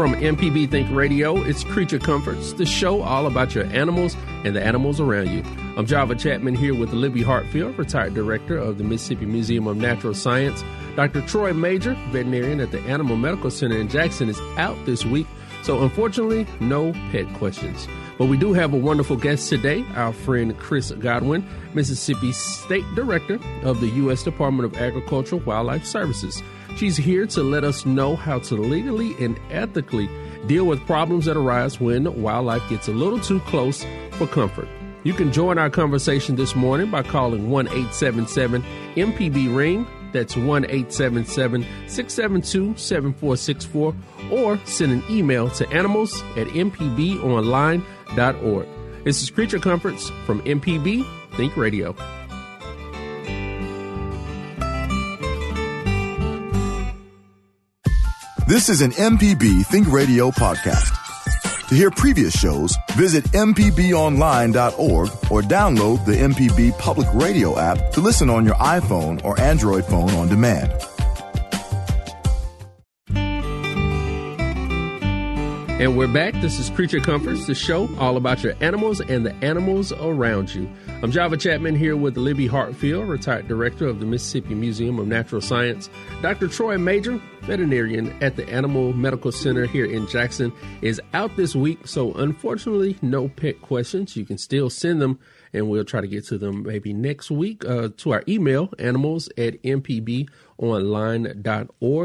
From MPB Think Radio, it's Creature Comforts, the show all about your animals and the animals around you. I'm Java Chapman here with Libby Hartfield, retired director of the Mississippi Museum of Natural Science. Dr. Troy Majure, veterinarian at the Animal Medical Center in Jackson, is out this week, so unfortunately, no pet questions. But we do have a wonderful guest today, our friend Chris Godwin, Mississippi State Director of the U.S. Department of Agricultural Wildlife Services. She's here to let us know how to legally and ethically deal with problems that arise when wildlife gets a little too close for comfort. You can join our conversation this morning by calling 1 877 MPB Ring. That's 1 877 672 7464 or send an email to animals at mpbonline.org. This is Creature Comforts from MPB Think Radio. This is an MPB Think Radio podcast. To hear previous shows, visit MPBOnline.org or download the MPB Public Radio app to listen on your iPhone or Android phone on demand. And we're back. This is Creature Comforts, the show all about your animals and the animals around you. I'm Java Chapman here with Libby Hartfield, retired director of the Mississippi Museum of Natural Science. Dr. Troy Majure, veterinarian at the Animal Medical Center here in Jackson, is out this week. So, unfortunately, no pet questions. You can still send them, and we'll try to get to them maybe next week uh, to our email, animals at mpbonline.org.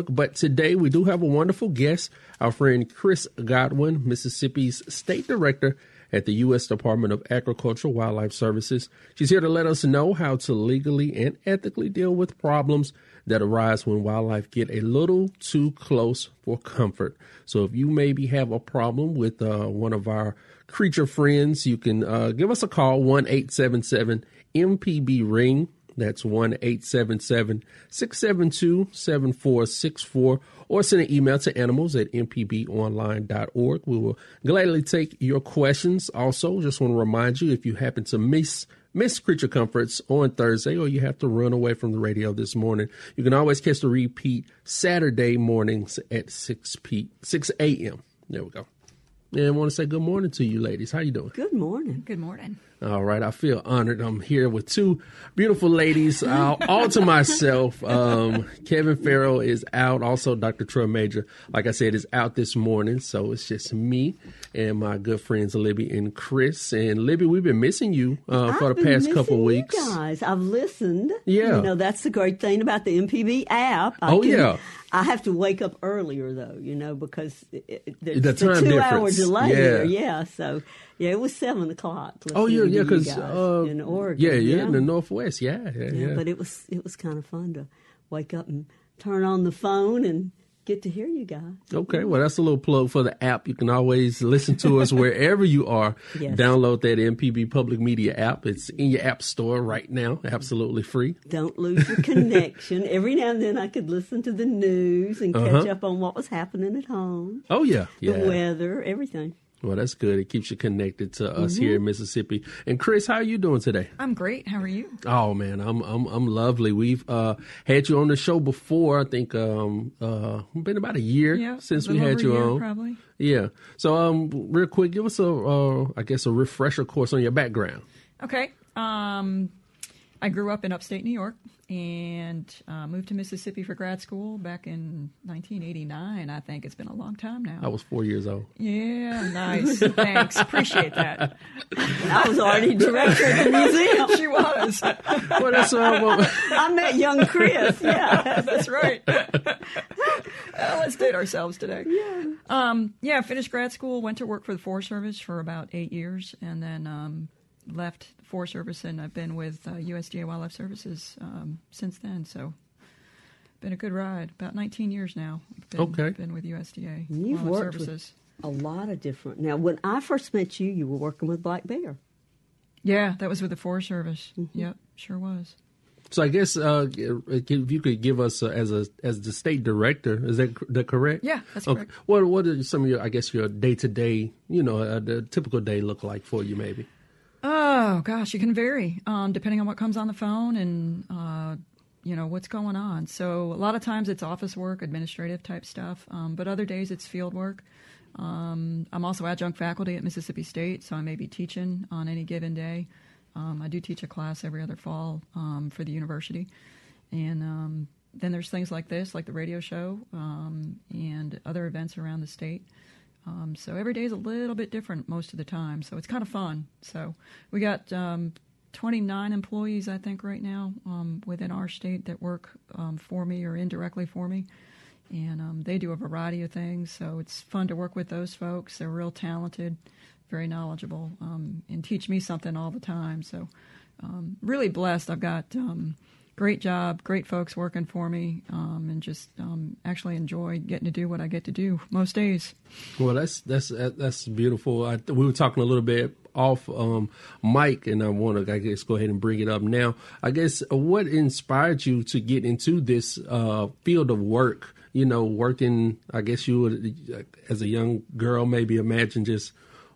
But today we do have a wonderful guest, our friend Chris Godwin, Mississippi's state director at the U.S. Department of Agricultural Wildlife Services. She's here to let us know how to legally and ethically deal with problems that arise when wildlife get a little too close for comfort. So if you maybe have a problem with uh, one of our creature friends, you can uh, give us a call, 1 877 MPB Ring. That's 1 877 672 7464 or send an email to animals at mpbonline.org. We will gladly take your questions. Also, just want to remind you if you happen to miss miss Creature Comforts on Thursday or you have to run away from the radio this morning, you can always catch the repeat Saturday mornings at 6 p 6 a.m. There we go. And I want to say good morning to you ladies. How you doing? Good morning. Good morning. All right, I feel honored. I'm here with two beautiful ladies, uh, all to myself. Um, Kevin Farrell is out. Also, Dr. Troy Majure, like I said, is out this morning. So it's just me and my good friends Libby and Chris. And Libby, we've been missing you uh, for the past couple weeks. guys, I've listened. Yeah. you know that's the great thing about the MPB app. I Oh, yeah. I have to wake up earlier though, you know, because it, it, there's The a time two-hour delay Yeah. there. Yeah, so yeah, it was seven o'clock. Oh yeah, yeah, because uh, in Oregon. yeah, yeah, in the Northwest, yeah, yeah, yeah, yeah. but it was it was kind of fun to wake up and turn on the phone and get to hear you guys. Okay, well, that's a little plug for the app. You can always listen to us wherever you are. Yes. Download that MPB Public Media app. It's in your app store right now, absolutely free. Don't lose your connection. Every now and then I could listen to the news and catch Uh-huh. up on what was happening at home. Oh yeah, yeah. the weather, everything. Well, that's good. It keeps you connected to us Mm-hmm. here in Mississippi. And Chris, how are you doing today? I'm great. How are you? Oh man, I'm I'm I'm lovely. We've uh, had you on the show before. I think um uh been about a year Yeah, since we had you year, on. probably. Yeah. So um, real quick, give us a uh, I guess a refresher course on your background. Okay. Um, I grew up in upstate New York and uh, moved to Mississippi for grad school back in 1989. I think it's been a long time now. I was four years old. yeah, nice. Thanks. Appreciate that. I was already director of the museum. She was. Well, that's uh, well, I met young Chris. Yeah. That's right. Uh, let's date ourselves today. Yeah. Um, yeah, finished grad school, went to work for the Forest Service for about eight years, and then um, left the Forest Service, and I've been with uh, USDA Wildlife Services um, since then. So, been a good ride. About 19 years now. Been, Okay. Been with USDA You've Wildlife worked with- Services. A lot of different. Now, when I first met you, you were working with Black Bear. Yeah, that was with the Forest Service. Mm-hmm. Yep, sure was. so I guess uh, if you could give us uh, as a as the state director, is that that correct? Yeah, that's okay. correct. What what are some of your I guess your day to day you know uh, the typical day look like for you maybe? Oh gosh, it can vary um, depending on what comes on the phone and uh, you know what's going on. So a lot of times it's office work, administrative type stuff, um, but other days it's field work. Um, I'm also adjunct faculty at Mississippi State, so I may be teaching on any given day. Um, I do teach a class every other fall um, for the university, and um, then there's things like this, like the radio show, and other events around the state. Um, so every day is a little bit different most of the time. So it's kind of fun. So we got um, 29 employees, I think, right now um, within our state that work um, for me or indirectly for me. And um, they do a variety of things. So it's fun to work with those folks. They're real talented, very knowledgeable, um, and teach me something all the time. So really blessed. I've got great job, great folks working for me, um, and just um, actually enjoy getting to do what I get to do most days. Well, that's that's that's beautiful. I, we were talking a little bit off um, mic, and I want to, I guess, go ahead and bring it up now. I guess what inspired you to get into this uh, field of work? You know, working. I guess you would, as a young girl, maybe imagine just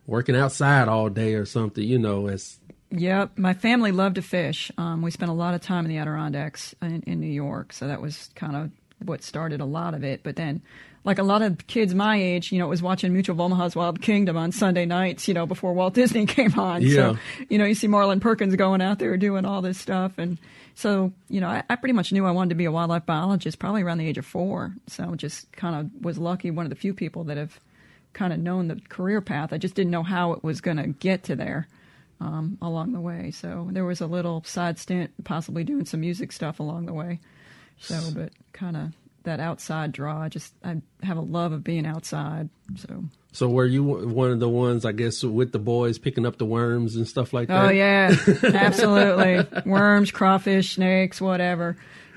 working outside all day or something. You know, as Yep, my family loved to fish. Um, we spent a lot of time in the Adirondacks in, in New York, so that was kind of what started a lot of it. But then, like a lot of kids my age, you know, it was watching Mutual of Omaha's Wild Kingdom on Sunday nights, you know, before Walt Disney came on. Yeah. So, you know, you see Marlin Perkins going out there doing all this stuff. And so, you know, I, I pretty much knew I wanted to be a wildlife biologist probably around the age of four. So just kind of was lucky, one of the few people that have kind of known the career path. I just didn't know how it was going to get to there um, along the way. So there was a little side stint, possibly doing some music stuff along the way. So, but kind of that outside draw. I just I have a love of being outside. So. So were you one of the ones, I guess, with the boys picking up the worms and stuff like that? Oh yeah, absolutely. worms, crawfish, snakes, whatever.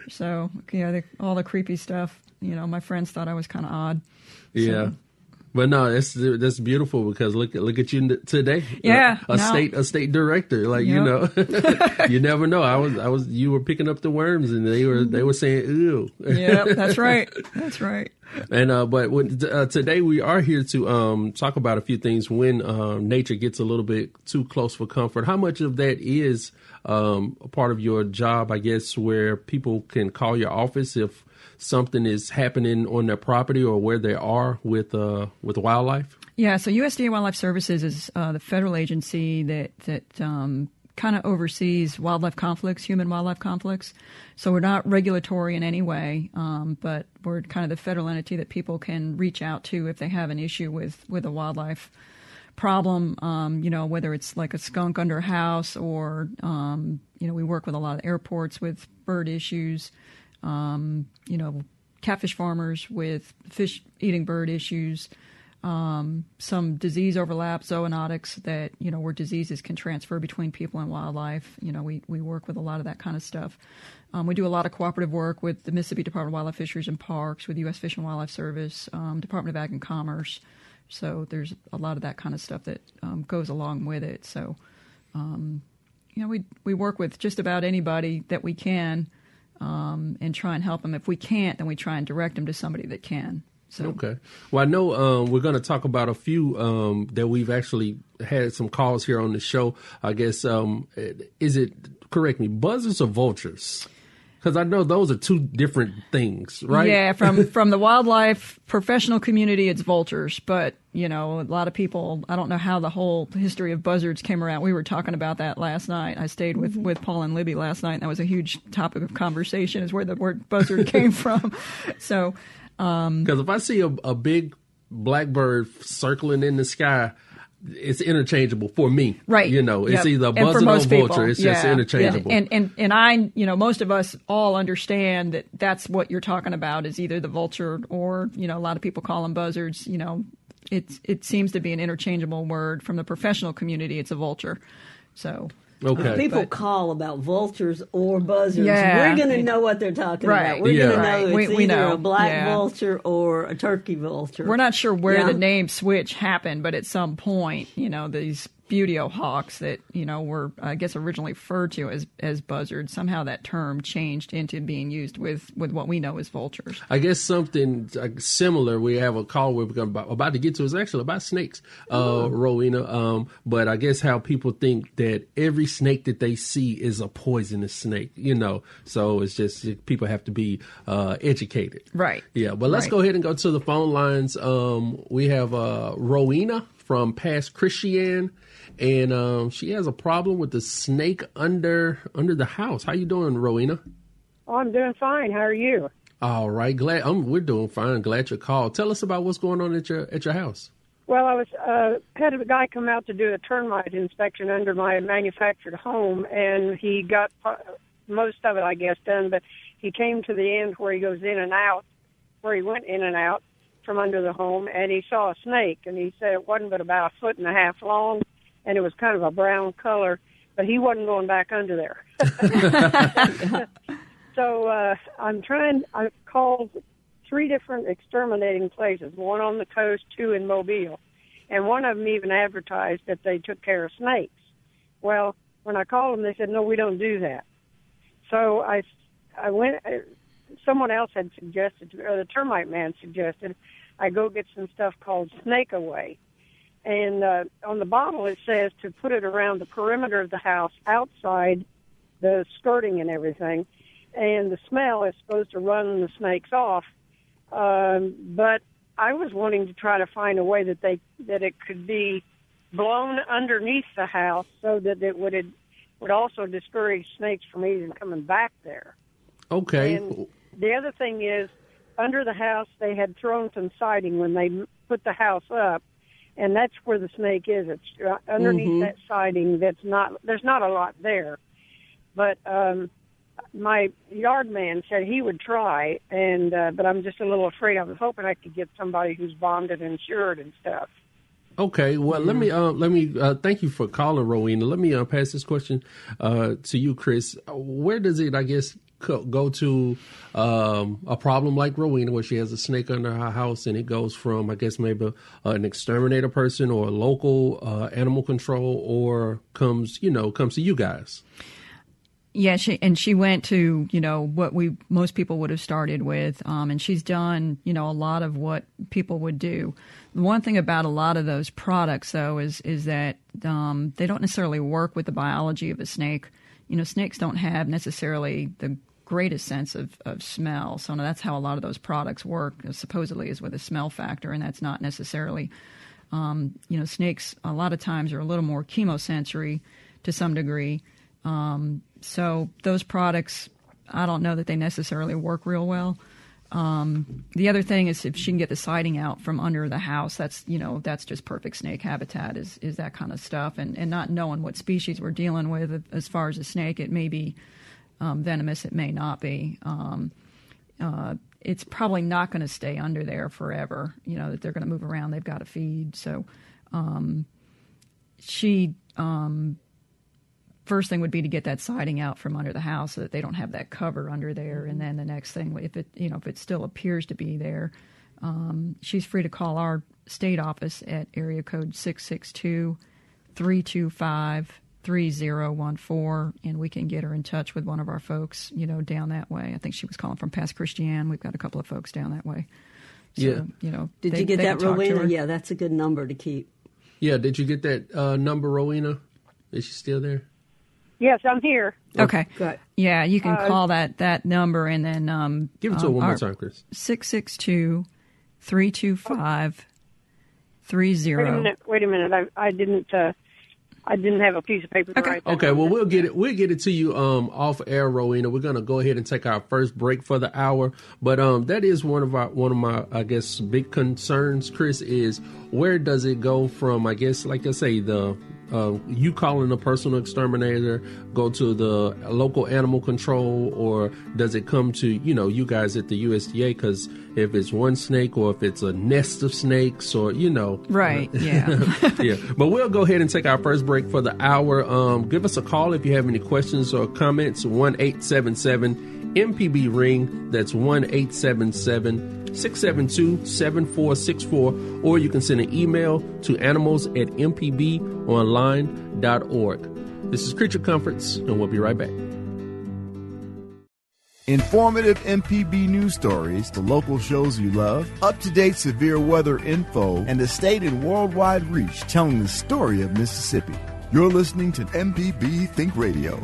So yeah, the, all the creepy stuff. You know, my friends thought I was kind of odd. Yeah. So, but no, that's that's beautiful because look at look at you today. Yeah, a, a no. state a state director. Like yep. you know, you never know. I was I was you were picking up the worms and they were they were saying ew. yeah, that's right. That's right. And uh, but when, uh, today we are here to um, talk about a few things when um, nature gets a little bit too close for comfort. How much of that is um, a part of your job? I guess where people can call your office if something is happening on their property or where they are with uh, with wildlife? Yeah, so USDA Wildlife Services is uh, the federal agency that that um, kind of oversees wildlife conflicts, human wildlife conflicts. So we're not regulatory in any way, um, but we're kind of the federal entity that people can reach out to if they have an issue with with a wildlife problem. Um, you know, whether it's like a skunk under a house or um, you know, we work with a lot of airports with bird issues um, you know, catfish farmers with fish eating bird issues, um, some disease overlap, zoonotics that, you know, where diseases can transfer between people and wildlife. You know, we, we work with a lot of that kind of stuff. Um, we do a lot of cooperative work with the Mississippi Department of Wildlife, Fisheries, and Parks, with U.S. Fish and Wildlife Service, um, Department of Ag and Commerce. So there's a lot of that kind of stuff that um, goes along with it. So, um, you know, we we work with just about anybody that we can um, and try and help them. If we can't, then we try and direct them to somebody that can. So. Okay. Well, I know um, we're going to talk about a few um, that we've actually had some calls here on the show. I guess um, is it correct me buzzards or vultures? Because I know those are two different things, right? Yeah, from from the wildlife professional community, it's vultures, but you know, a lot of people. I don't know how the whole history of buzzards came around. We were talking about that last night. I stayed with mm-hmm. with Paul and Libby last night, and that was a huge topic of conversation. Is where the word buzzard came from. So, because um, if I see a, a big blackbird circling in the sky, it's interchangeable for me. Right. You know, it's yep. either buzzard or a vulture. People, it's yeah, just interchangeable. Yeah. And, and, and I, you know, most of us all understand that that's what you're talking about is either the vulture or, you know, a lot of people call them buzzards. You know, it's, it seems to be an interchangeable word from the professional community. It's a vulture. So Okay. People but, call about vultures or buzzards. Yeah. We're going to know what they're talking right. about. We're yeah. going to know right. it's we, we either know. a black yeah. vulture or a turkey vulture. We're not sure where yeah. the name switch happened, but at some point, you know, these buteo hawks that you know were I guess originally referred to as as buzzards. Somehow that term changed into being used with with what we know as vultures. I guess something uh, similar. We have a call we're about, about to get to is actually about snakes, uh, Rowena. Um, but I guess how people think that every snake that they see is a poisonous snake, you know. So it's just people have to be uh, educated, Right. Yeah. But let's Right. go ahead and go to the phone lines. Um, we have uh, Rowena from Pass Christian. And um, she has a problem with the snake under under the house. How you doing, Rowena? Oh, I'm doing fine. How are you? All right, glad um, we're doing fine. Glad you called. Tell us about what's going on at your at your house. Well, I was uh, had a guy come out to do a termite inspection under my manufactured home, and he got most of it, I guess, done. But he came to the end where he goes in and out, where he went in and out from under the home, and he saw a snake, and he said it wasn't but about a foot and a half long, and it was kind of a brown color, but he wasn't going back under there. so uh, I'm trying. I called three different exterminating places, one on the coast, two in Mobile, and one of them even advertised that they took care of snakes. Well, when I called them, they said, "No, we don't do that." So I, I went. uh, Someone else had suggested, or the termite man suggested, I go get some stuff called Snake Away, and uh, on the bottle it says to put it around the perimeter of the house, outside the skirting and everything, and the smell is supposed to run the snakes off. Um, but I was wanting to try to find a way that they that it could be blown underneath the house so that it would it would also discourage snakes from even coming back there. Okay. And the other thing is, under the house they had thrown some siding when they put the house up, and that's where the snake is. It's uh, underneath that siding. That's not. There's not a lot there, but um, my yard man said he would try, and uh, but I'm just a little afraid. I was hoping I could get somebody who's bonded and insured and stuff. Okay. Well, let me uh, let me uh, thank you for calling, Rowena. Let me uh, pass this question uh, to you, Chris. Where does it, I guess, go to um, a problem like Rowena, where she has a snake under her house, and it goes from, I guess, maybe uh, an exterminator person or a local uh, animal control, or comes, you know, comes to you guys. Yeah, she and she went to you know what we most people would have started with, um, and she's done you know a lot of what people would do. The one thing about a lot of those products though is is that um, they don't necessarily work with the biology of a snake. You know, snakes don't have necessarily the greatest sense of, of smell, so that's how a lot of those products work. Supposedly, is with a smell factor, and that's not necessarily. Um, you know, snakes a lot of times are a little more chemosensory to some degree. Um, so those products, I don't know that they necessarily work real well. Um, the other thing is if she can get the siding out from under the house, that's you know that's just perfect snake habitat is is that kind of stuff, and and not knowing what species we're dealing with as far as a snake, it may be um, venomous, it may not be. Um, uh, it's probably not going to stay under there forever. You know that they're going to move around. They've got to feed. So um, she um, first thing would be to get that siding out from under the house so that they don't have that cover under there. And then the next thing, if it you know if it still appears to be there, um, she's free to call our state office at area code 662 325 3014 and we can get her in touch with one of our folks you know down that way i think she was calling from Pass Christian we've got a couple of folks down that way so, Yeah. you know Did they- you get that, can talk to Rowena? Yeah, that's a good number to keep. Yeah. Did you get that uh, number, Rowena? Is she still there? Yes, I'm here. okay Good. yeah you can Uh, call that that number and then um Give it to her um, one more time, Chris. 662 325 Wait a minute. Wait a minute. I, I didn't. Uh, I didn't have a piece of paper to Okay. write. Okay, well we'll get it we'll get it to you um off air, Rowena. We're gonna go ahead and take our first break for the hour. But um that is one of our one of my I guess big concerns, Chris, is where does it go from I guess like I say, the uh, you calling a personal exterminator go to the local animal control or does it come to you know you guys at the USDA because if it's one snake or if it's a nest of snakes or you know right yeah yeah. But we'll go ahead and take our first break for the hour. Um, give us a call if you have any questions or comments. One eight seven seven MPB ring. That's 1 877 672 7464. Or you can send an email to animals at mpbonline.org. This is Creature Comforts, and we'll be right back. Informative MPB news stories, the local shows you love, up to date severe weather info, and the state and worldwide reach telling the story of Mississippi. You're listening to MPB Think Radio.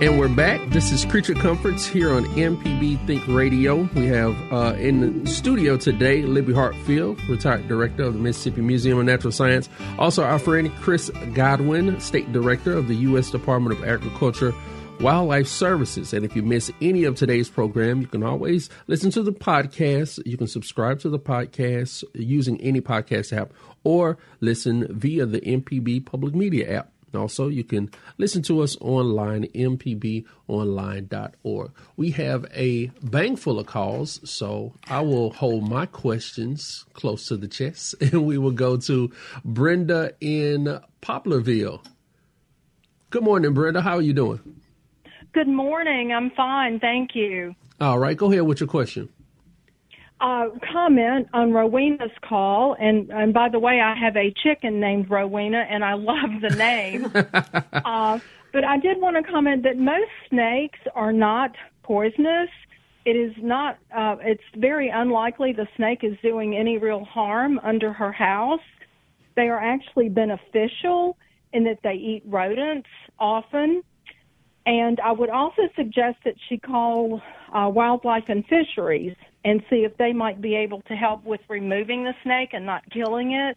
And we're back. This is Creature Comforts here on MPB Think Radio. We have uh, in the studio today Libby Hartfield, retired director of the Mississippi Museum of Natural Science. Also, our friend Chris Godwin, state director of the U.S. Department of Agriculture Wildlife Services. And if you miss any of today's program, you can always listen to the podcast. You can subscribe to the podcast using any podcast app or listen via the MPB Public Media app. Also, you can listen to us online, mpbonline.org. We have a bank full of calls, so I will hold my questions close to the chest, and we will go to Brenda in Poplarville. Good morning, Brenda. How are you doing? Good morning. I'm fine. Thank you. All right, go ahead with your question uh, comment on Rowena's call, and and by the way, I have a chicken named Rowena, and I love the name. uh, but I did want to comment that most snakes are not poisonous. It is not. Uh, it's very unlikely the snake is doing any real harm under her house. They are actually beneficial in that they eat rodents often. And I would also suggest that she call uh, wildlife and fisheries and see if they might be able to help with removing the snake and not killing it.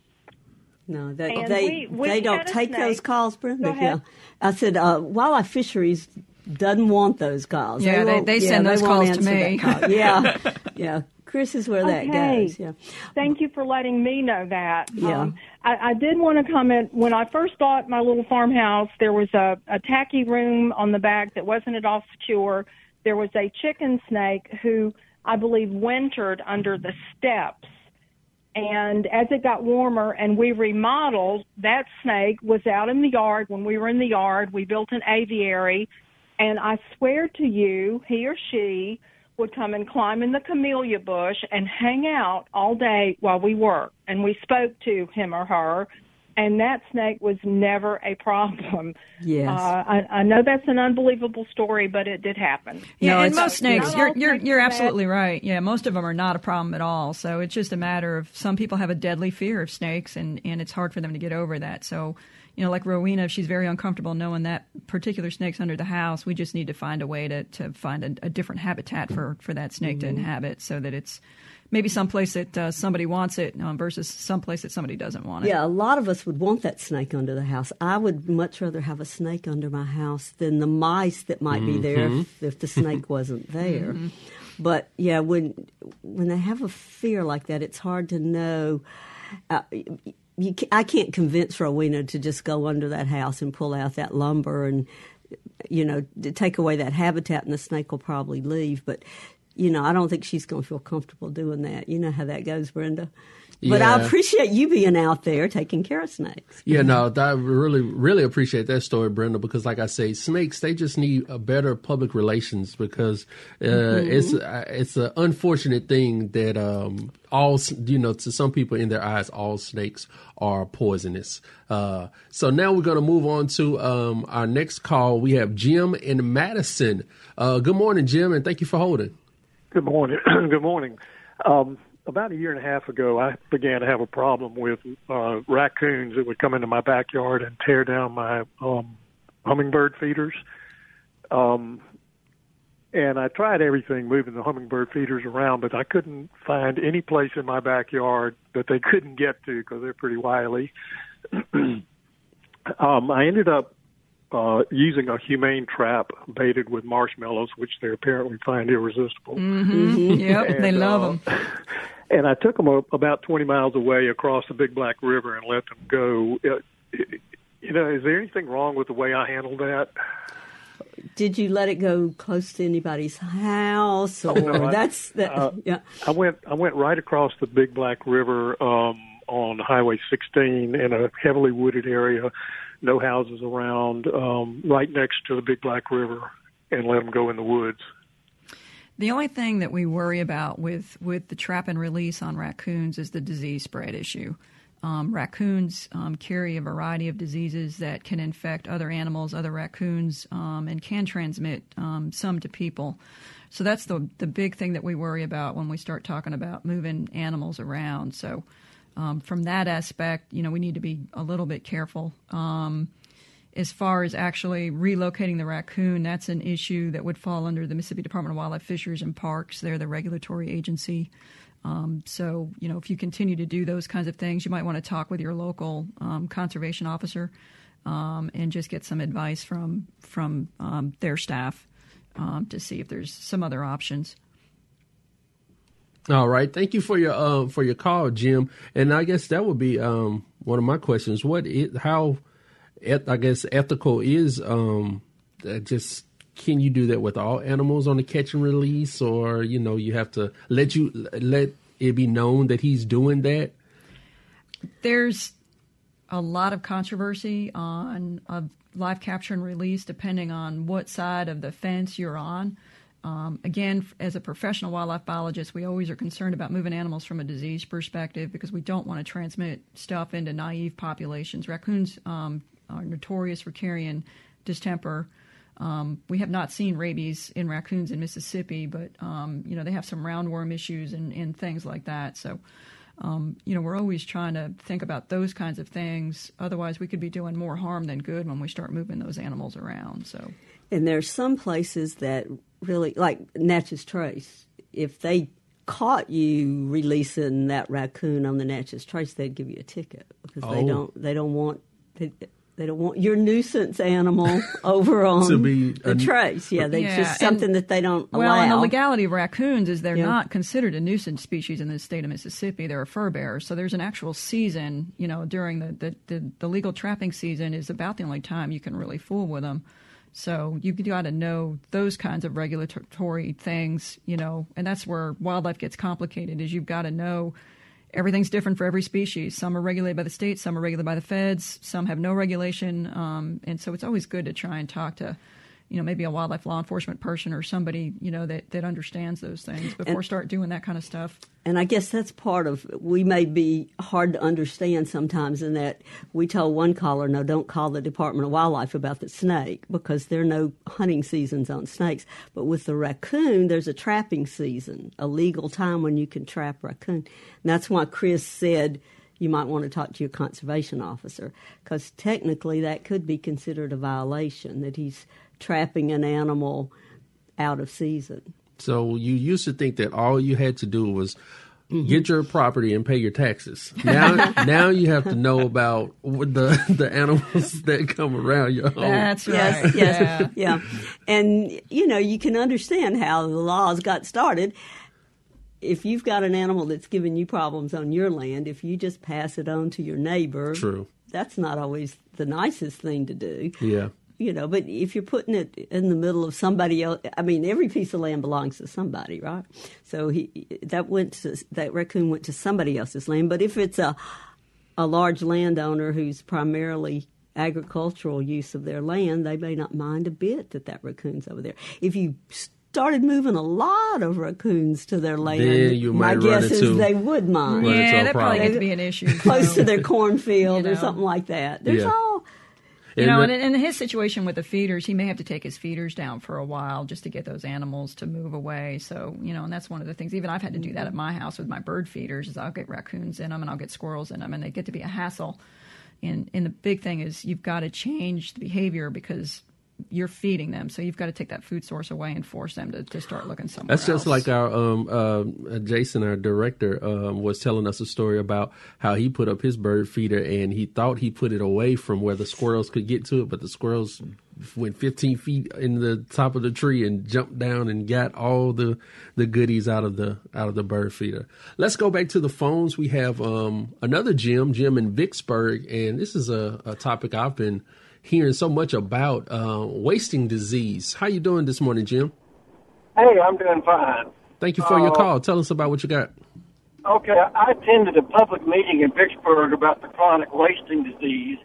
No, they they, we, we they don't take snake. those calls, Brenda. Yeah, I said uh, wildlife fisheries doesn't want those calls. Yeah, they, they, they send yeah, those calls to me. Call. Yeah, yeah. Chris is where okay. that goes. Yeah. Thank you for letting me know that. Yeah. Um, I, I did want to comment. When I first bought my little farmhouse, there was a, a tacky room on the back that wasn't at all secure. There was a chicken snake who I believe, wintered under the steps. And as it got warmer and we remodeled, that snake was out in the yard when we were in the yard. We built an aviary. And I swear to you, he or she would come and climb in the camellia bush and hang out all day while we worked. And we spoke to him or her and that snake was never a problem. Yes, uh, I, I, know that's an unbelievable story, but it did happen. Yeah, no, and most snakes, you're you're, you're absolutely right. Yeah, most of them are not a problem at all. So it's just a matter of some people have a deadly fear of snakes, and and it's hard for them to get over that. So. You know, like Rowena, she's very uncomfortable knowing that particular snake's under the house. We just need to find a way to, to find a, a different habitat for, for that snake mm-hmm. to inhabit so that it's maybe someplace that uh, somebody wants it um, versus someplace that somebody doesn't want it. Yeah, a lot of us would want that snake under the house. I would much rather have a snake under my house than the mice that might mm-hmm. be there if, mm-hmm. if, the snake wasn't there. Mm-hmm. But yeah, when when they have a fear like that, it's hard to know. Uh, you, I can't convince Rowena to just go under that house and pull out that lumber and you know to take away that habitat, and the snake will probably leave. But you know, I don't think she's going to feel comfortable doing that. You know how that goes, Brenda. But yeah. I appreciate you being out there taking care of snakes. Yeah, no, I really, really appreciate that story, Brenda, because like I say, snakes, they just need a better public relations because uh, mm-hmm. it's uh, it's an unfortunate thing that um, all, you know, to some people in their eyes, all snakes are poisonous. Uh, so now we're going to move on to um, our next call. We have Jim in Madison. Uh, good morning, Jim, and thank you for holding. Good morning. Good morning. Um, about a year and a half ago, I began to have a problem with uh, raccoons that would come into my backyard and tear down my um, hummingbird feeders. Um, and I tried everything, moving the hummingbird feeders around, but I couldn't find any place in my backyard that they couldn't get to because they're pretty wily. um, I ended up uh, using a humane trap baited with marshmallows, which they apparently find irresistible. Mm-hmm. Yep, and, they love uh, them. And I took them about 20 miles away across the Big Black River and let them go. Uh, you know, is there anything wrong with the way I handled that? Did you let it go close to anybody's house, or no, that's that? Uh, yeah. I went. I went right across the Big Black River. Um, on Highway 16 in a heavily wooded area, no houses around, um, right next to the Big Black River, and let them go in the woods. The only thing that we worry about with, with the trap and release on raccoons is the disease spread issue. Um, raccoons um, carry a variety of diseases that can infect other animals, other raccoons, um, and can transmit um, some to people. So that's the the big thing that we worry about when we start talking about moving animals around. So um, from that aspect, you know, we need to be a little bit careful. Um, as far as actually relocating the raccoon, that's an issue that would fall under the Mississippi Department of Wildlife, Fisheries, and Parks. They're the regulatory agency. Um, so, you know, if you continue to do those kinds of things, you might want to talk with your local um, conservation officer um, and just get some advice from from um, their staff to see if there's some other options. All right, thank you for your uh, for your call, Jim. And I guess that would be um, one of my questions. What is how, et, I guess, ethical is um, just can you do that with all animals on the catch and release, or you know you have to let you let it be known that he's doing that? There's a lot of controversy on a live capture and release, depending on what side of the fence you're on. Um, again, as a professional wildlife biologist, we always are concerned about moving animals from a disease perspective because we don't want to transmit stuff into naive populations. Raccoons um, are notorious for carrying distemper. Um, we have not seen rabies in raccoons in Mississippi, but um, you know they have some roundworm issues and, and things like that. So, um, you know, we're always trying to think about those kinds of things. Otherwise, we could be doing more harm than good when we start moving those animals around. So, and there's some places that really, like Natchez Trace, if they caught you releasing that raccoon on the Natchez Trace, they'd give you a ticket because Oh. they don't they don't want they, they don't want your nuisance animal over on To be the a- trace. Yeah, they Yeah, just something and- that they don't Well, allow. and the legality of raccoons is they're Yeah. not considered a nuisance species in the state of Mississippi. They're a fur bearer. So there's an actual season, you know, during the, the, the, the legal trapping season is about the only time you can really fool with them. So you've got to know those kinds of regulatory things, you know, and that's where wildlife gets complicated. Is you've got to know everything's different for every species. Some are regulated by the state, some are regulated by the feds, some have no regulation, um, and so it's always good to try and talk to, you know, maybe a wildlife law enforcement person or somebody you know that that understands those things before start doing that kind of stuff. And I guess that's part of we may be hard to understand sometimes in that we told one caller, no, don't call the Department of Wildlife about the snake because there are no hunting seasons on snakes. But with the raccoon, there's a trapping season, a legal time when you can trap raccoon. And that's why Chris said you might want to talk to your conservation officer because technically that could be considered a violation that he's trapping an animal out of season. So you used to think that all you had to do was Mm-hmm. get your property and pay your taxes. Now, now you have to know about the the animals that come around your home. That's right. Yes, yes, Yeah. yeah. And you know, you can understand how the laws got started. If you've got an animal that's giving you problems on your land, if you just pass it on to your neighbor, True. that's not always the nicest thing to do. Yeah. You know, but if you're putting it in the middle of somebody else, I mean, every piece of land belongs to somebody, right? So he that went to that raccoon went to somebody else's land. But if it's a a large landowner who's primarily agricultural use of their land, they may not mind a bit that that raccoon's over there. If you started moving a lot of raccoons to their land, Then you my might run guess is into- they would mind. Yeah, that probably problem. gets to be an issue. Close so. to their cornfield You or something like that. There's Yeah. all You know, And in his situation with the feeders, he may have to take his feeders down for a while just to get those animals to move away. So, you know, and that's one of the things. Even I've had to do that at my house with my bird feeders. Is I'll get raccoons in them and I'll get squirrels in them, and they get to be a hassle. And and the big thing is you've got to change the behavior because you're feeding them, so you've got to take that food source away and force them to, to start looking somewhere. That's just else. like our um, uh, Jason, our director, um, was telling us a story about how he put up his bird feeder and he thought he put it away from where the squirrels could get to it, but the squirrels went 15 feet in the top of the tree and jumped down and got all the the goodies out of the out of the bird feeder. Let's go back to the phones. We have um, another Jim, Jim in Vicksburg, and this is a, a topic I've been hearing so much about uh, wasting disease. How you doing this morning, Jim? Hey, I'm doing fine. Thank you for your Uh, call. Tell us about what you got. Okay, I attended a public meeting in Vicksburg about the chronic wasting disease,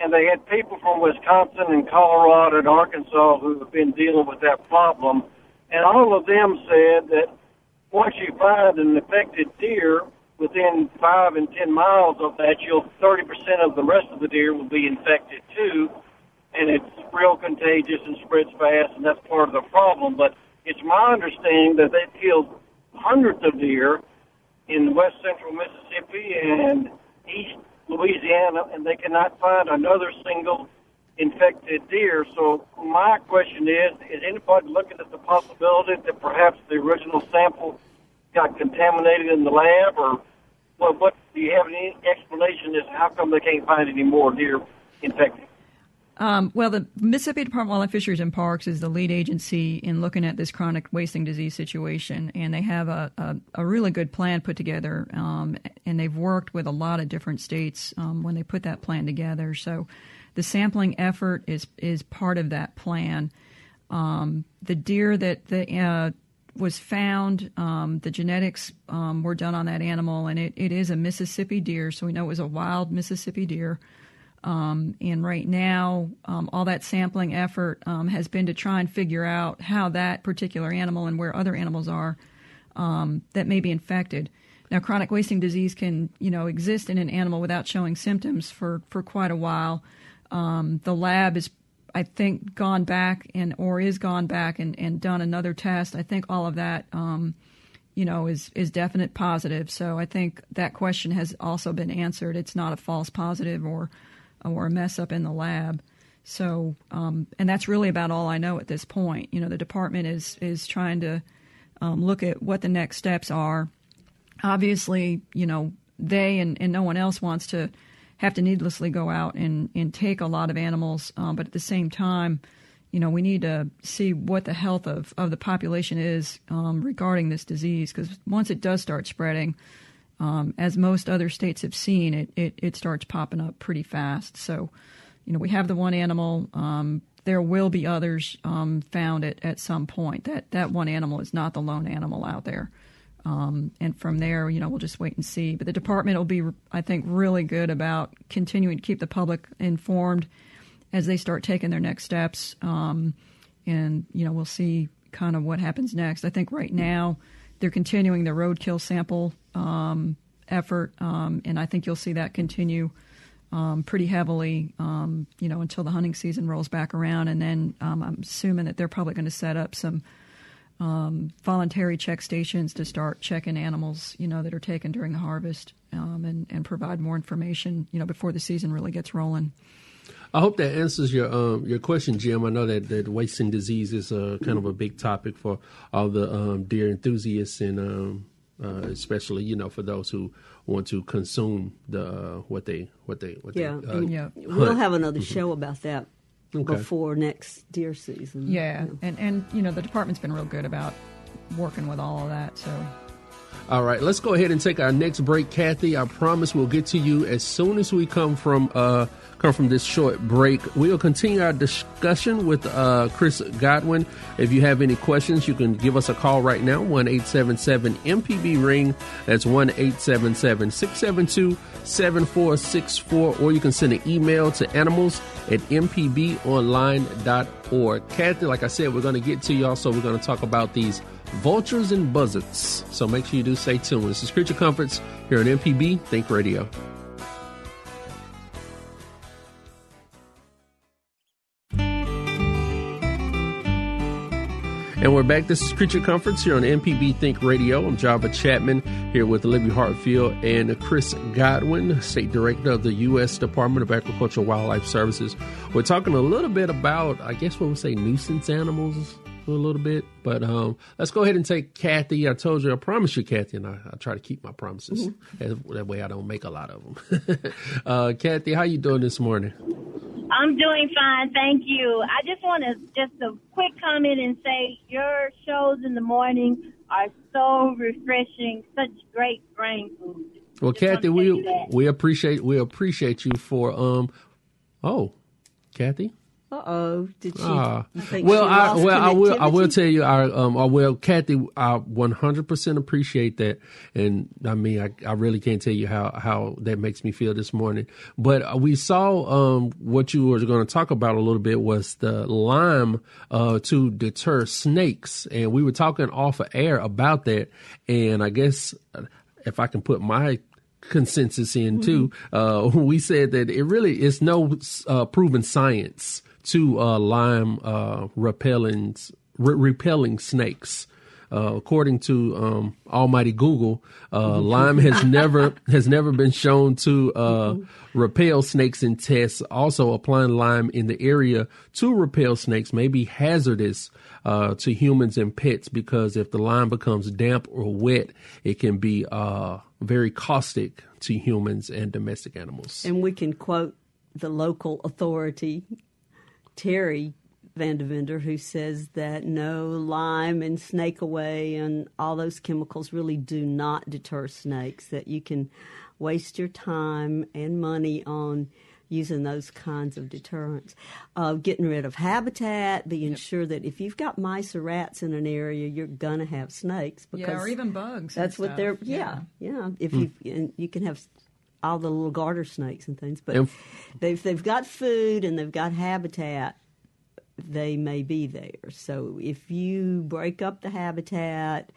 and they had people from Wisconsin and Colorado and Arkansas who have been dealing with that problem, and all of them said that once you find an infected deer within five and ten miles of that, you'll 30% of the rest of the deer will be infected too, and it's real contagious and spreads fast, and that's part of the problem. But it's my understanding that they've killed hundreds of deer in west central Mississippi and east Louisiana, and they cannot find another single infected deer. So my question is, is anybody looking at the possibility that perhaps the original sample got contaminated in the lab, or well, what do you have any explanation as how come they can't find any more deer infected? Um, well, the Mississippi Department of Wildlife Fisheries and Parks is the lead agency in looking at this chronic wasting disease situation, and they have a, a, a really good plan put together. Um, and they've worked with a lot of different states um, when they put that plan together. So, the sampling effort is is part of that plan. Um, the deer that the uh, was found, um, the genetics um, were done on that animal, and it, it is a Mississippi deer, so we know it was a wild Mississippi deer. Um, and right now, um, all that sampling effort um, has been to try and figure out how that particular animal and where other animals are um, that may be infected. Now, chronic wasting disease can, you know, exist in an animal without showing symptoms for, for quite a while. The lab is, I think, gone back and or is gone back and, and done another test. I think all of that, um, you know, is is definite positive. So I think that question has also been answered. It's not a false positive or or a mess up in the lab. So, um, and that's really about all I know at this point. You know, the department is is trying to um, look at what the next steps are. Obviously, you know, they and, and no one else wants to have to needlessly go out and, and take a lot of animals, um, but at the same time, you know, we need to see what the health of, of the population is um, regarding this disease because once it does start spreading, um, as most other states have seen, it, it, it starts popping up pretty fast. So, you know, we have the one animal. Um, there will be others um, found at, at some point. That that one animal is not the lone animal out there. Um, and from there, you know, we'll just wait and see. But the department will be, I think, really good about continuing to keep the public informed as they start taking their next steps. Um, and you know, we'll see kind of what happens next. I think right now they're continuing the roadkill sample um, effort, um, and I think you'll see that continue um, pretty heavily, um, you know, until the hunting season rolls back around. And then I'm assuming that they're probably going to set up some um, voluntary check stations to start checking animals, you know, that are taken during the harvest, and and provide more information, you know, before the season really gets rolling. I hope that answers your um, your question, Jim. I know that, that wasting disease is a kind of a big topic for all the um, deer enthusiasts and um, uh, especially you know for those who want to consume the uh, what they what they what yeah, they, uh, yeah. We'll have another show about that Okay. before next deer season. Yeah, and and you know the department's been real good about working with all of that. So All right, let's go ahead and take our next break, Kathy. I promise we'll get to you as soon as we come from uh, come from this short break. We'll continue our discussion with uh, Chris Godwin. If you have any questions, you can give us a call right now one eight seven seven MPB ring. That's one eight seven seven six seven two seven four six four, or you can send an email to animals at mpbonline.org. Kathy, like I said, we're going to get to y'all, so we're going to talk about these vultures and buzzards. So make sure you do stay tuned. This is Creature Comforts here on MPB Think Radio. And we're back. This is Creature Comforts here on MPB Think Radio. I'm Java Chapman here with Olivia Hartfield and Chris Godwin, State Director of the U.S. Department of Agricultural Wildlife Services. We're talking a little bit about, I guess what we say, nuisance animals a little bit. But um, let's go ahead and take Kathy. I told you, I promised you, Kathy, and I, I try to keep my promises. That, that way I don't make a lot of them. uh, Kathy, how you doing this morning? I'm doing fine, thank you. I just want to just a quick comment and say your shows in the morning are so refreshing, such great brain food. Well, Just Kathy, we we appreciate we appreciate you for um. Oh, Kathy, Uh oh! Did she? You think well, she I well I will I will tell you I um I will Kathy I one hundred percent appreciate that and I mean I, I really can't tell you how how that makes me feel this morning but uh, we saw um what you were going to talk about a little bit was the lime uh to deter snakes and we were talking off of air about that and I guess uh, if I can put my consensus in too. Uh, we said that it really is no uh, proven science to uh, lime uh, repelling re- repelling snakes. Uh, according to um, Almighty Google, uh, lime has never has never been shown to uh, repel snakes in tests. Also, applying lime in the area to repel snakes may be hazardous uh, to humans and pets because if the lime becomes damp or wet, it can be uh, very caustic to humans and domestic animals. And we can quote the local authority, Terry Vandeventer, who says that no lime and snake away and all those chemicals really do not deter snakes, that you can waste your time and money on using those kinds of deterrents. Uh, getting rid of habitat, being sure that if you've got mice or rats in an area, you're going to have snakes. Because Yeah, or even bugs. That's what stuff. they're, yeah, yeah. If you, and you can have all the little garter snakes and things, but they've they've got food and they've got habitat, they may be there. So if you break up the habitat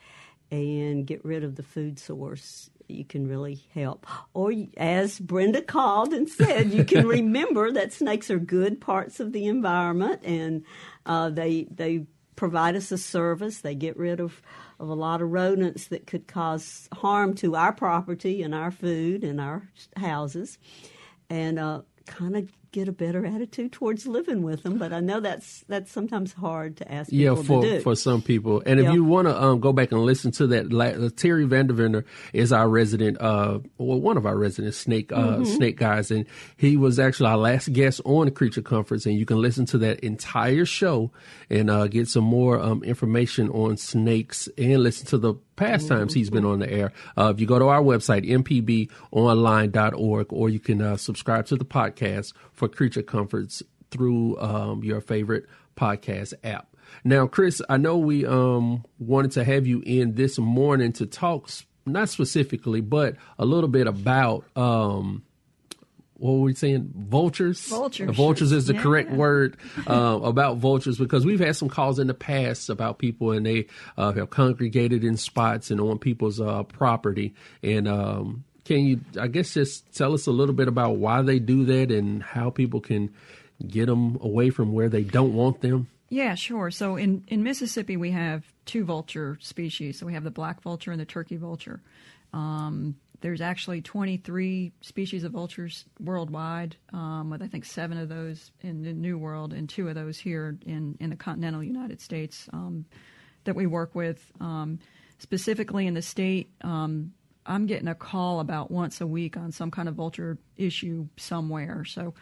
and get rid of the food source, you can really help. Or as Brenda called and said, you can remember that snakes are good parts of the environment and uh, they they provide us a service. They get rid of, of a lot of rodents that could cause harm to our property and our food and our houses, and uh, kind of get a better attitude towards living with them. But I know that's that's sometimes hard to ask Yeah, people for to do. for some people, and if you want to um, go back and listen to that, la- uh, Terry Vandeventer is our resident, uh, well, one of our resident snake uh, Mm-hmm. snake guys, and he was actually our last guest on the Creature Comforts, and you can listen to that entire show and uh, get some more um, information on snakes and listen to the past times he's been on the air. Uh, if you go to our website, mpbonline.org, or you can uh, subscribe to the podcast for Creature Comforts through um, your favorite podcast app. Now, Chris, I know we um, wanted to have you in this morning to talk, not specifically, but a little bit about um, what were we saying? Vultures. Vultures. Vultures is the correct Yeah. word uh, about vultures because we've had some calls in the past about people and they uh, have congregated in spots and on people's uh, property. And um, can you, I guess, just tell us a little bit about why they do that and how people can get them away from where they don't want them? Yeah, sure. So in, in Mississippi, we have two vulture species. So we have the black vulture and the turkey vulture. Um, there's actually 23 species of vultures worldwide, um, with I think seven of those in the New World and two of those here in, in the continental United States um, that we work with. Um, specifically in the state, um, I'm getting a call about once a week on some kind of vulture issue somewhere. So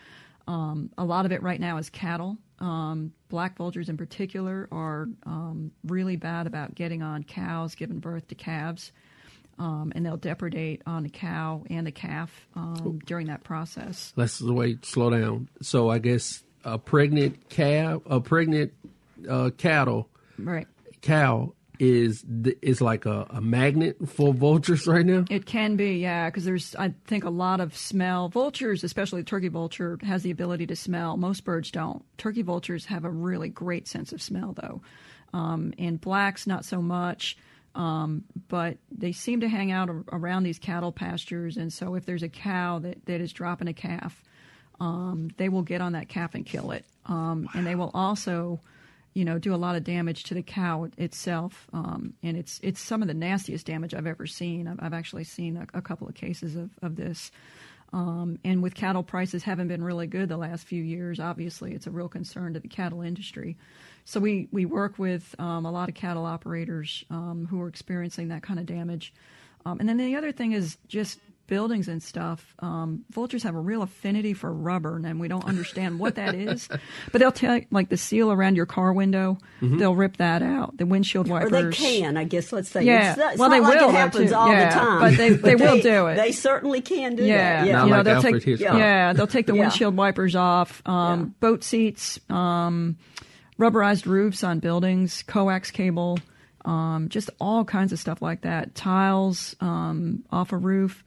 um, a lot of it right now is cattle. Um, black vultures in particular are um, really bad about getting on cows, giving birth to calves, um, and they'll depredate on the cow and the calf um, during that process. Let's wait, slow down. So I guess a pregnant calf, a pregnant uh, cattle Right. cow is th- is like a, a magnet for vultures right now. It can be, yeah, because there's, I think, a lot of smell. Vultures, especially the turkey vulture, has the ability to smell. Most birds don't. Turkey vultures have a really great sense of smell, though. Um, and blacks, not so much. Um, but they seem to hang out ar- around these cattle pastures. And so if there's a cow that, that is dropping a calf, um, they will get on that calf and kill it. Um, And they will also, you know, do a lot of damage to the cow itself. Um, and it's it's some of the nastiest damage I've ever seen. I've, I've actually seen a, a couple of cases of, of this. Um, and with cattle prices haven't been really good the last few years, obviously it's a real concern to the cattle industry. So we, we work with um, a lot of cattle operators um, who are experiencing that kind of damage. Um, and then the other thing is just buildings and stuff, um, vultures have a real affinity for rubber, and we don't understand what that is. But they'll tell like the seal around your car window, they'll rip that out. The windshield Or wipers. they can, I guess. Let's say. Yeah. It's not, it's Well, they like will, it happens too. all Yeah, the time. but they- they will do it. They certainly can do Yeah, that. Yeah. Not you know like they'll Alfred take Hitchcock. yeah they'll take the Yeah. windshield wipers off, um, Yeah. boat seats, um, rubberized roofs on buildings, coax cable, um, just all kinds of stuff like that. Tiles um, off a roof.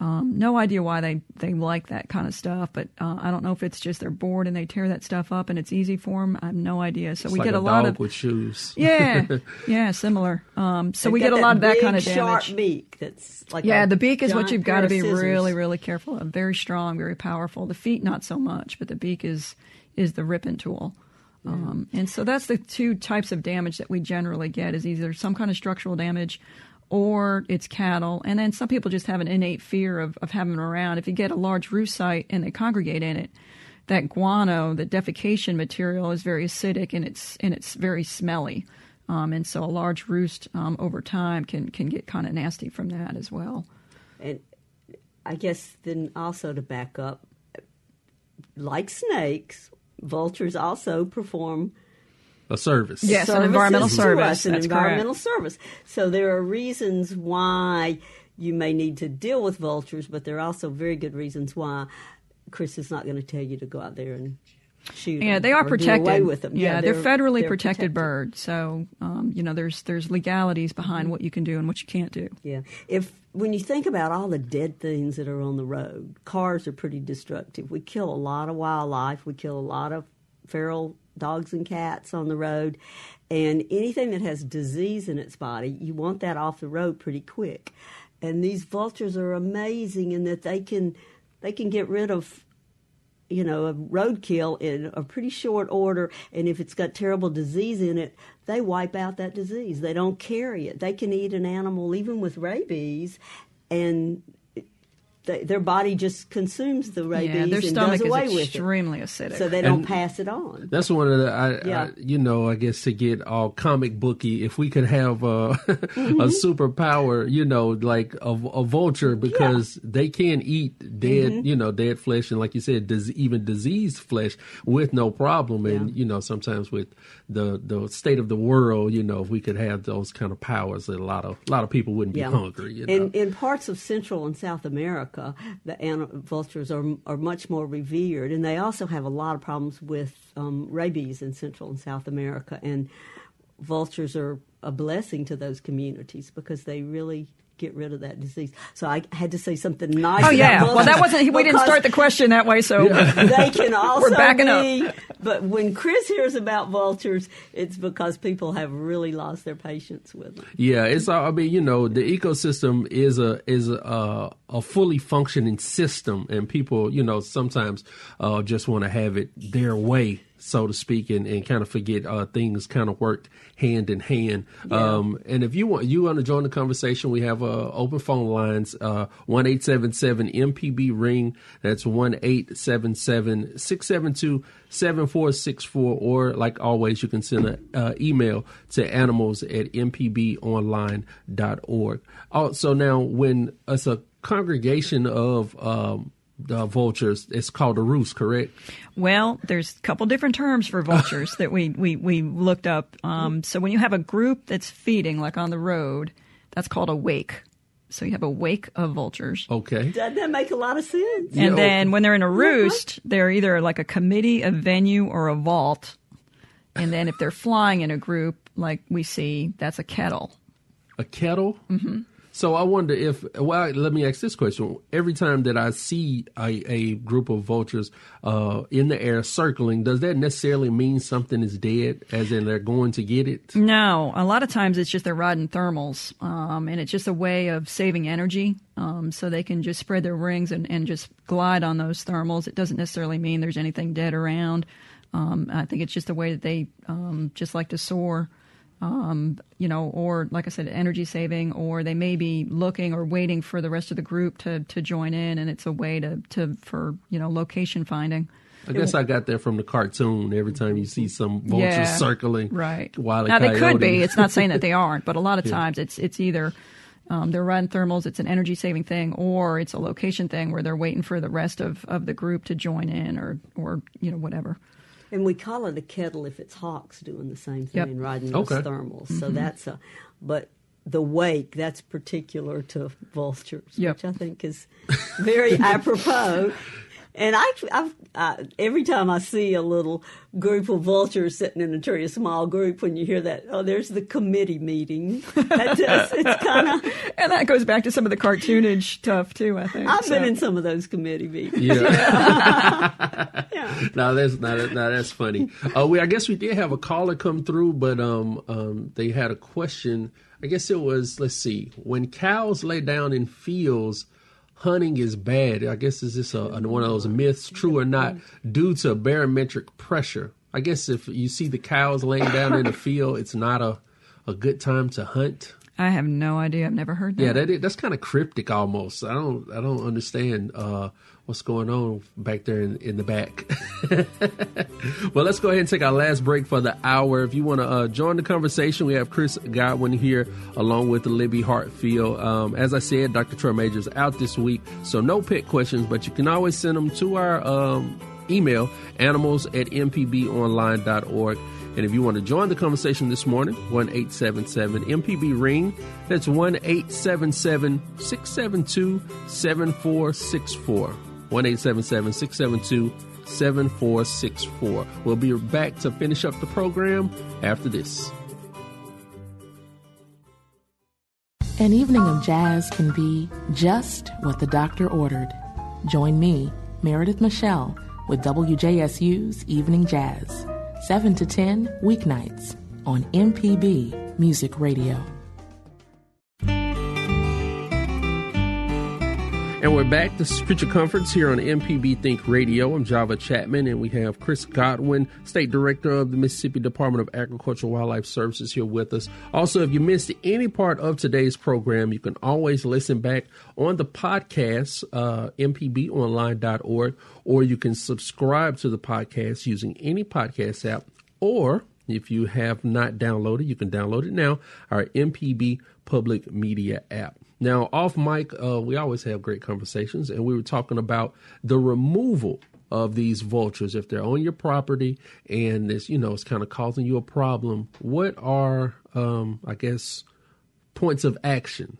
Um, no idea why they, they like that kind of stuff, but uh, I don't know if it's just they're bored and they tear that stuff up and it's easy for them. I have no idea. So It's we like get a, a, lot dog of with shoes. yeah, yeah, similar. Um, so They've we get a lot of that big, kind of damage. sharp beak. That's like Yeah, a the beak is what you've got to be scissors. really, really careful of. Very strong, very powerful. The feet, not so much, but the beak is is the ripping tool. Um, and so that's the two types of damage that we generally get is either some kind of structural damage or it's cattle. And then some people just have an innate fear of, of having them around. If you get a large roost site and they congregate in it, that guano, the defecation material, is very acidic and it's and it's very smelly. Um, and so a large roost um, over time can can get kind of nasty from that as well. And I guess then also to back up, like snakes, vultures also perform A service. Yes, an environmental to service. us, an That's environmental correct. service. So there are reasons why you may need to deal with vultures, but there are also very good reasons why Chris is not going to tell you to go out there and shoot. Yeah, they are protected. away with them. Yeah, they're, federally they're protected, birds. So um, you know, there's there's legalities behind what you can do and what you can't do. Yeah. If when you think about all the dead things that are on the road, cars are pretty destructive. We kill a lot of wildlife. We kill a lot of feral dogs and cats on the road. And anything that has disease in its body, you want that off the road pretty quick. And these vultures are amazing in that they can they can get rid of you know, a roadkill in a pretty short order, and if it's got terrible disease in it, they wipe out that disease. They don't carry it. They can eat an animal even with rabies, and they, their body just consumes the rabies yeah, their and stomach does away is with extremely it. acidic. So they don't And- pass it on. That's one of the, I, Yeah. I, you know, I guess to get all comic booky, if we could have uh, Mm-hmm. a superpower, you know, like a, a vulture, because they can eat dead, Mm-hmm. you know, dead flesh, and like you said, dis- even diseased flesh with no problem. And Yeah. you know, sometimes with the the state of the world, you know, if we could have those kind of powers, a lot of a lot of people wouldn't be hungry. You know? In in parts of Central and South America, the an- vultures are are much more revered, and they also have a lot of problems with um, rabies in Central and South America. And vultures are a blessing to those communities because they really get rid of that disease. So I had to say something nice. oh yeah, well that wasn't. We didn't start the question that way, so they can also we're backing up. be. But when Chris hears about vultures, it's because people have really lost their patience with them. Yeah, it's all. I mean, you know, the ecosystem is a is a a fully functioning system, and people, you know, sometimes uh, just want to have it their way, so to speak, and, and kind of forget uh, things kind of worked hand in hand. Um, and if you want you want to join the conversation, we have uh, open phone lines uh, one eight seven seven MPB ring. That's one eight seven seven six seven two. 7464 or like always you can send an uh, email to animals at mpbonline.org also now when it's a congregation of um, uh, vultures it's called a roost correct Well, there's a couple different terms for vultures that we, we, we looked up. Um, so when you have a group that's feeding, like on the road, that's called a wake. So you have a wake of vultures. okay Doesn't that make a lot of sense? And Yeah. then when they're in a roost, they're either like a committee, a venue, or a vault. And then if they're flying in a group, like we see, that's a kettle. a kettle mm-hmm. So i wonder if well let me ask this question every time that i see a, a group of vultures uh, in the air circling does that necessarily mean something is dead as in they're going to get it No, a lot of times it's just they're riding thermals, um, and it's just a way of saving energy. Um, so they can just spread their wings and, and just glide on those thermals. It doesn't necessarily mean there's anything dead around. Um, I think it's just a way that they um, just like to soar. Um, you know, or like I said, energy saving, or they may be looking or waiting for the rest of the group to, to join in, and it's a way to, to for you know location finding. I guess I got that from the cartoon. Every time you see some vultures Yeah, circling, Right. Wile now they could be. It's not saying that they aren't, but a lot of times it's it's either um, they're run thermals, it's an energy saving thing, or it's a location thing where they're waiting for the rest of, of the group to join in or, or, you know, whatever. And we call it a kettle if it's hawks doing the same thing, Yep. riding those Okay. thermals. So mm-hmm. that's a, but the wake, that's particular to vultures, Yep. which I think is very apropos. And I, I've, I, every time I see a little group of vultures sitting in a tree, a small group, when you hear that, oh, there's the committee meeting. That just, it's kind of, And that goes back to some of the cartoonage stuff, too, I think. I've been in some of those committee meetings. Yeah. no, that's not. No, that's funny. Uh, we, I guess we did have a caller come through, but um, um, they had a question. I guess it was. Let's see. When cows lay down in fields, hunting is bad. I guess is this a, a- one of those myths, true or not, due to barometric pressure? I guess if you see the cows laying down in the field, it's not a a good time to hunt. I have no idea. I've never heard that. Yeah, that is, that's kind of cryptic almost. I don't I don't understand uh, what's going on back there in, in the back. well, let's go ahead and take our last break for the hour. If you want to uh, join the conversation, we have Chris Godwin here along with Libby Hartfield. Um, as I said, Dr. Troy Majure's out this week, so no pet questions, but you can always send them to our um, email animals at mpbonline.org. And if you want to join the conversation this morning, 1 877 MPB Ring. That's 1 877 672 7464. 1 877 672 7464. We'll be back to finish up the program after this. An evening of jazz can be just what the doctor ordered. Join me, Meredith Michelle, with WJSU's Evening Jazz, 7 to 10 weeknights on MPB Music Radio. And we're back. This is Creature Comforts here on MPB Think Radio. I'm Java Chapman, and we have Chris Godwin, State Director of the Mississippi Department of Agriculture and Wildlife Services, here with us. Also, if you missed any part of today's program, you can always listen back on the podcast, uh, mpbonline.org, or you can subscribe to the podcast using any podcast app, or if you have not downloaded, you can download it now, our MPB Public Media app. Now, off mic, uh, we always have great conversations, and we were talking about the removal of these vultures if they're on your property and it's you know it's kind of causing you a problem. What are, um, I guess, points of action?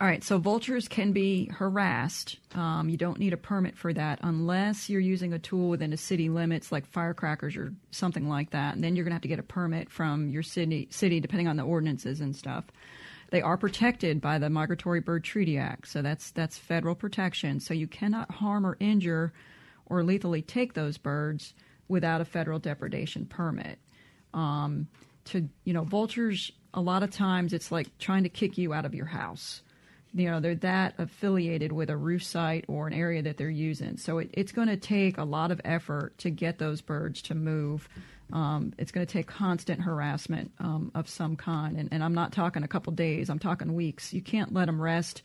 All right, so vultures can be harassed. Um, you don't need a permit for that unless you're using a tool within the city limits, like firecrackers or something like that. And then you're going to have to get a permit from your city, city, depending on the ordinances and stuff. They are protected by the Migratory Bird Treaty Act, so that's that's federal protection. So you cannot harm or injure or lethally take those birds without a federal depredation permit. Um, to you know vultures a lot of times it's like trying to kick you out of your house. You know they're that affiliated with a roof site or an area that they're using. So it, it's going to take a lot of effort to get those birds to move um, it's going to take constant harassment um, of some kind and, and i'm not talking a couple days i'm talking weeks you can't let them rest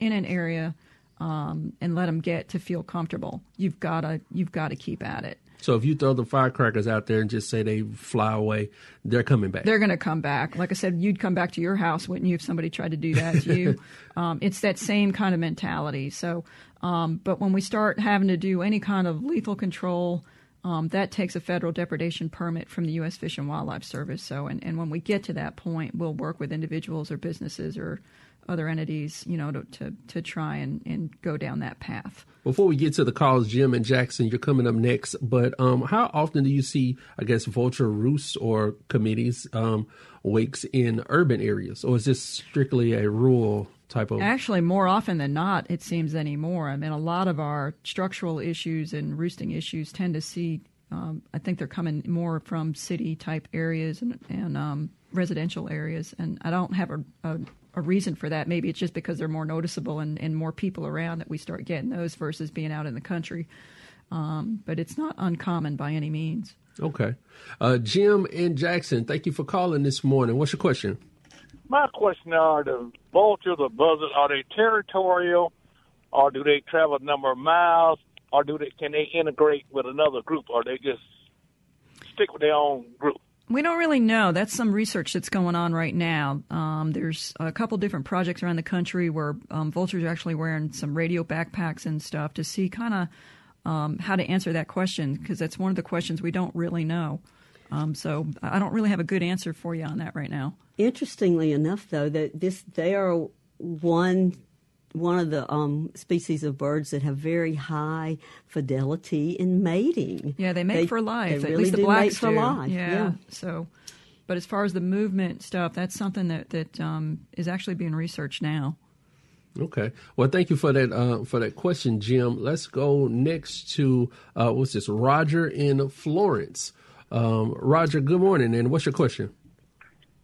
in an area um, and let them get to feel comfortable you've got to you've got to keep at it So if you throw the firecrackers out there and just say they fly away, they're coming back. They're going to come back. Like I said, you'd come back to your house, wouldn't you, if somebody tried to do that to you? um, it's that same kind of mentality. So, um, but when we start having to do any kind of lethal control, um, that takes a federal depredation permit from the U.S. Fish and Wildlife Service. So, and, and when we get to that point, we'll work with individuals or businesses or other entities, you know, to, to, to try and, and go down that path. Before we get to the calls, Jim and Jackson, you're coming up next. But um, how often do you see, I guess, vulture roosts or committees um, wakes in urban areas, or is this strictly a rural type of? Actually, more often than not, it seems anymore. I mean, a lot of our structural issues and roosting issues tend to see. Um, I think they're coming more from city type areas and, and um, residential areas, and I don't have a, a, a reason for that. Maybe it's just because they're more noticeable and, and more people around that we start getting those versus being out in the country. Um, but it's not uncommon by any means. Okay, uh, Jim and Jackson, thank you for calling this morning. What's your question? My question are the vultures or buzzards, are they territorial or do they travel a number of miles or do they can they integrate with another group or they just stick with their own group? We don't really know. That's some research that's going on right now. Um, there's a couple different projects around the country where um, vultures are actually wearing some radio backpacks and stuff to see kind of um, how to answer that question because that's one of the questions we don't really know. Um, so I don't really have a good answer for you on that right now. Interestingly enough, though, that this they are one one of the um, species of birds that have very high fidelity in mating. Yeah, they mate they, for life. They At really least the do blacks mate for do. life. Yeah. yeah. So, but as far as the movement stuff, that's something that that um, is actually being researched now. Okay. Well, thank you for that uh, for that question, Jim. Let's go next to uh, what's this? Roger in Florence. Um, Roger, good morning, and what's your question?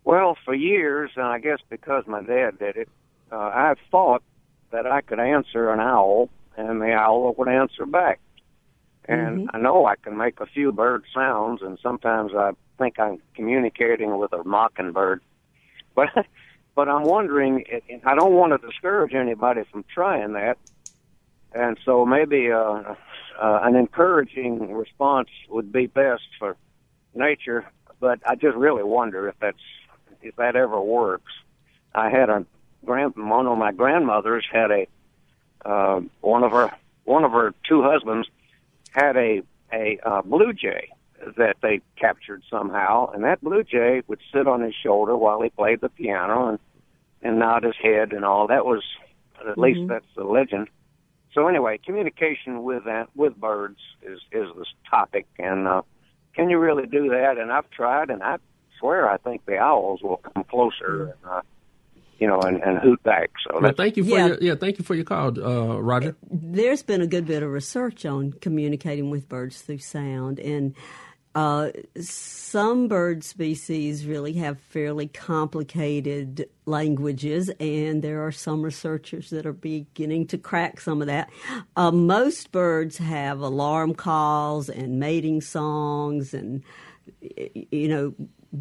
Well, for years, and I guess because my dad did it, uh, I've thought that I could answer an owl, and the owl would answer back. And Mm-hmm. I know I can make a few bird sounds, and sometimes I think I'm communicating with a mockingbird. But but I'm wondering, I don't want to discourage anybody from trying that. And so maybe uh, uh, an encouraging response would be best for nature. But I just really wonder if that's if that ever works. I had a grand one of my grandmothers had a uh, one of her one of her two husbands had a a uh, blue jay that they captured somehow, and that blue jay would sit on his shoulder while he played the piano and and nod his head and all. That was at least that's the legend. So anyway, communication with that with birds is is this topic, and uh, can you really do that? And I've tried, and I swear I think the owls will come closer, and, uh, you know, and, and hoot back. So Well, thank you for Yeah. your yeah, thank you for your call, uh, Roger. There's been a good bit of research on communicating with birds through sound, and uh, some bird species really have fairly complicated languages, and there are some researchers that are beginning to crack some of that. Uh, most birds have alarm calls and mating songs, and you know,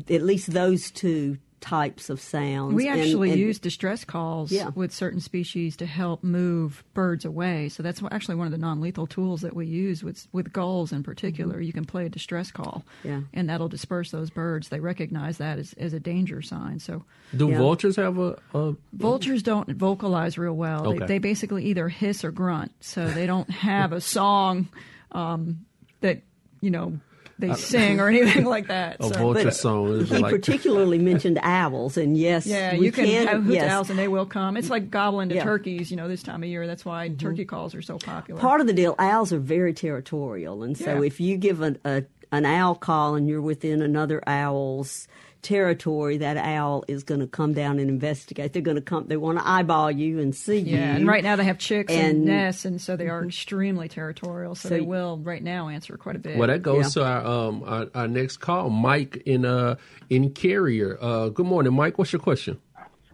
at least those two types of sounds. We actually and- use distress calls Yeah. with certain species to help move birds away. So that's actually one of the non-lethal tools that we use with with gulls in particular. You can play a distress call, Mm-hmm. Yeah. and that'll disperse those birds. They recognize that as, as a danger sign. So Do Yeah. vultures have a, a vultures don't vocalize real well. Okay. They, they basically either hiss or grunt. So they don't have a song um, that you know they sing or anything like that. a So- vulture But song? Is He like particularly mentioned owls, and yes, Yeah, you can, have hoot yes. owls and they will come. It's like gobbling to Yeah. Mm-hmm. turkeys, you know, this time of year. That's why turkey calls are so popular. Part of the deal, owls are very territorial, and so Yeah. if you give an, a, an owl call and you're within another owl's territory, that owl is going to come down and investigate. They're going to come. They want to eyeball you and see you. yeah, and right now they have chicks and, And- Mm-hmm. nests, and so they are extremely territorial. So, So- they will right now answer quite a bit. Well, that goes Yeah. to our, um, our our next call, Mike in uh in Carriere. Uh, good morning, Mike. What's your question?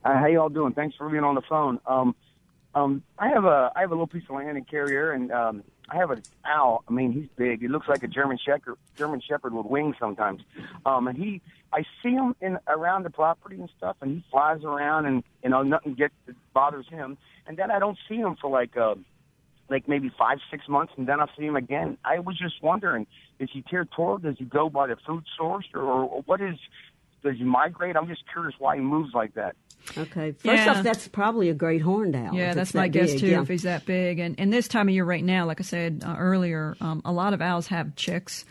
Uh, how y'all doing? Thanks for being on the phone. Um, um, I have a I have a little piece of land in Carriere, and um, I have an owl. I mean, he's big. He looks like a German Shepherd, German Shepherd with wings sometimes. Um, and he, I see him in around the property and stuff, and he flies around, and you know nothing gets bothers him. And then I don't see him for like uh, like maybe five six months, and then I see him again. I was just wondering, is he territorial? Does he go by the food source, or, or what is? Does he migrate? I'm just curious why he moves like that. Okay. First Yeah. off, that's probably a great horned owl. Yeah, that's my that guess big, too. yeah. If he's that big, and and this time of year right now, like I said uh, earlier, um, a lot of owls have chicks.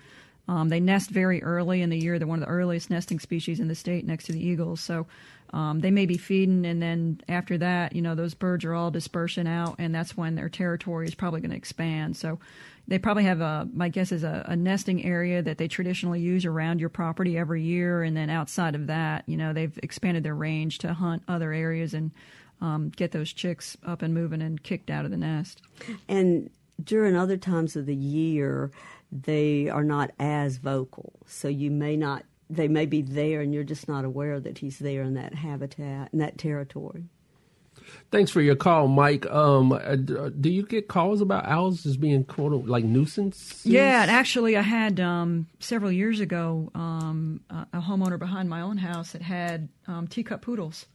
Um, they nest very early in the year. They're one of the earliest nesting species in the state, next to the eagles. So um, they may be feeding, and then after that, you know, those birds are all dispersing out, and that's when their territory is probably going to expand. So they probably have a, my guess is a, a nesting area that they traditionally use around your property every year, and then outside of that, you know, they've expanded their range to hunt other areas and um, get those chicks up and moving and kicked out of the nest. And during other times of the year, they are not as vocal. So you may not, they may be there and you're just not aware that he's there in that habitat, in that territory. Thanks for your call, Mike. Um, uh, uh, do you get calls about owls as being quote like nuisance? Yeah, actually, I had um, several years ago um, a, a homeowner behind my own house that had um, teacup poodles,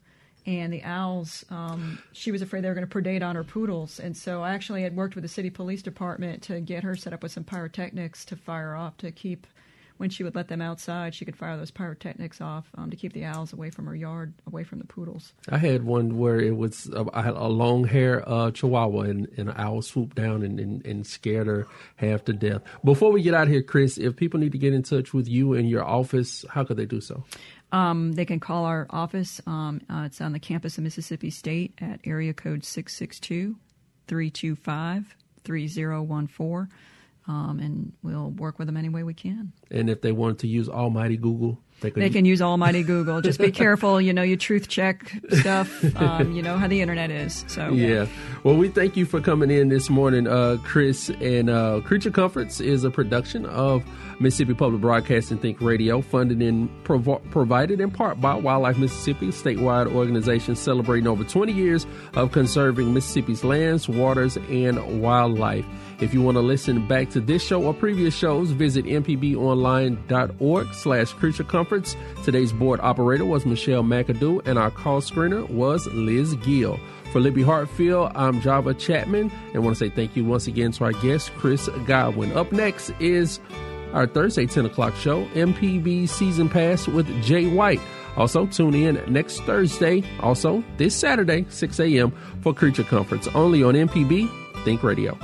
and the owls. Um, she was afraid they were going to predate on her poodles, and so I actually had worked with the city police department to get her set up with some pyrotechnics to fire off to keep when she would let them outside, she could fire those pyrotechnics off um, to keep the owls away from her yard, away from the poodles. I had one where it was a, I had a long hair uh, chihuahua and, and an owl swooped down and, and, and scared her half to death. Before we get out here, Chris, if people need to get in touch with you and your office, how could they do so? Um, they can call our office. Um, uh, it's on the campus of Mississippi State at area code 662 325 3014. Um, and we'll work with them any way we can. And if they wanted to use Almighty Google, they, they can use Almighty Google. Just be careful, you know, you truth check stuff. Um, you know how the internet is. So yeah. Well, we thank you for coming in this morning, uh, Chris. And uh, Creature Comforts is a production of Mississippi Public Broadcasting Think Radio, funded and prov- provided in part by Wildlife Mississippi, a statewide organization celebrating over 20 years of conserving Mississippi's lands, waters, and wildlife. If you want to listen back to this show or previous shows, visit mpbonline.org slash creature comforts. Today's board operator was Michelle McAdoo, and our call screener was Liz Gill. For Libby Hartfield, I'm Java Chapman, and want to say thank you once again to our guest, Chris Godwin. Up next is our Thursday 10 o'clock show, MPB Season Pass with Jay White. Also, tune in next Thursday, also this Saturday, 6 a.m., for Creature Comforts, only on MPB Think Radio.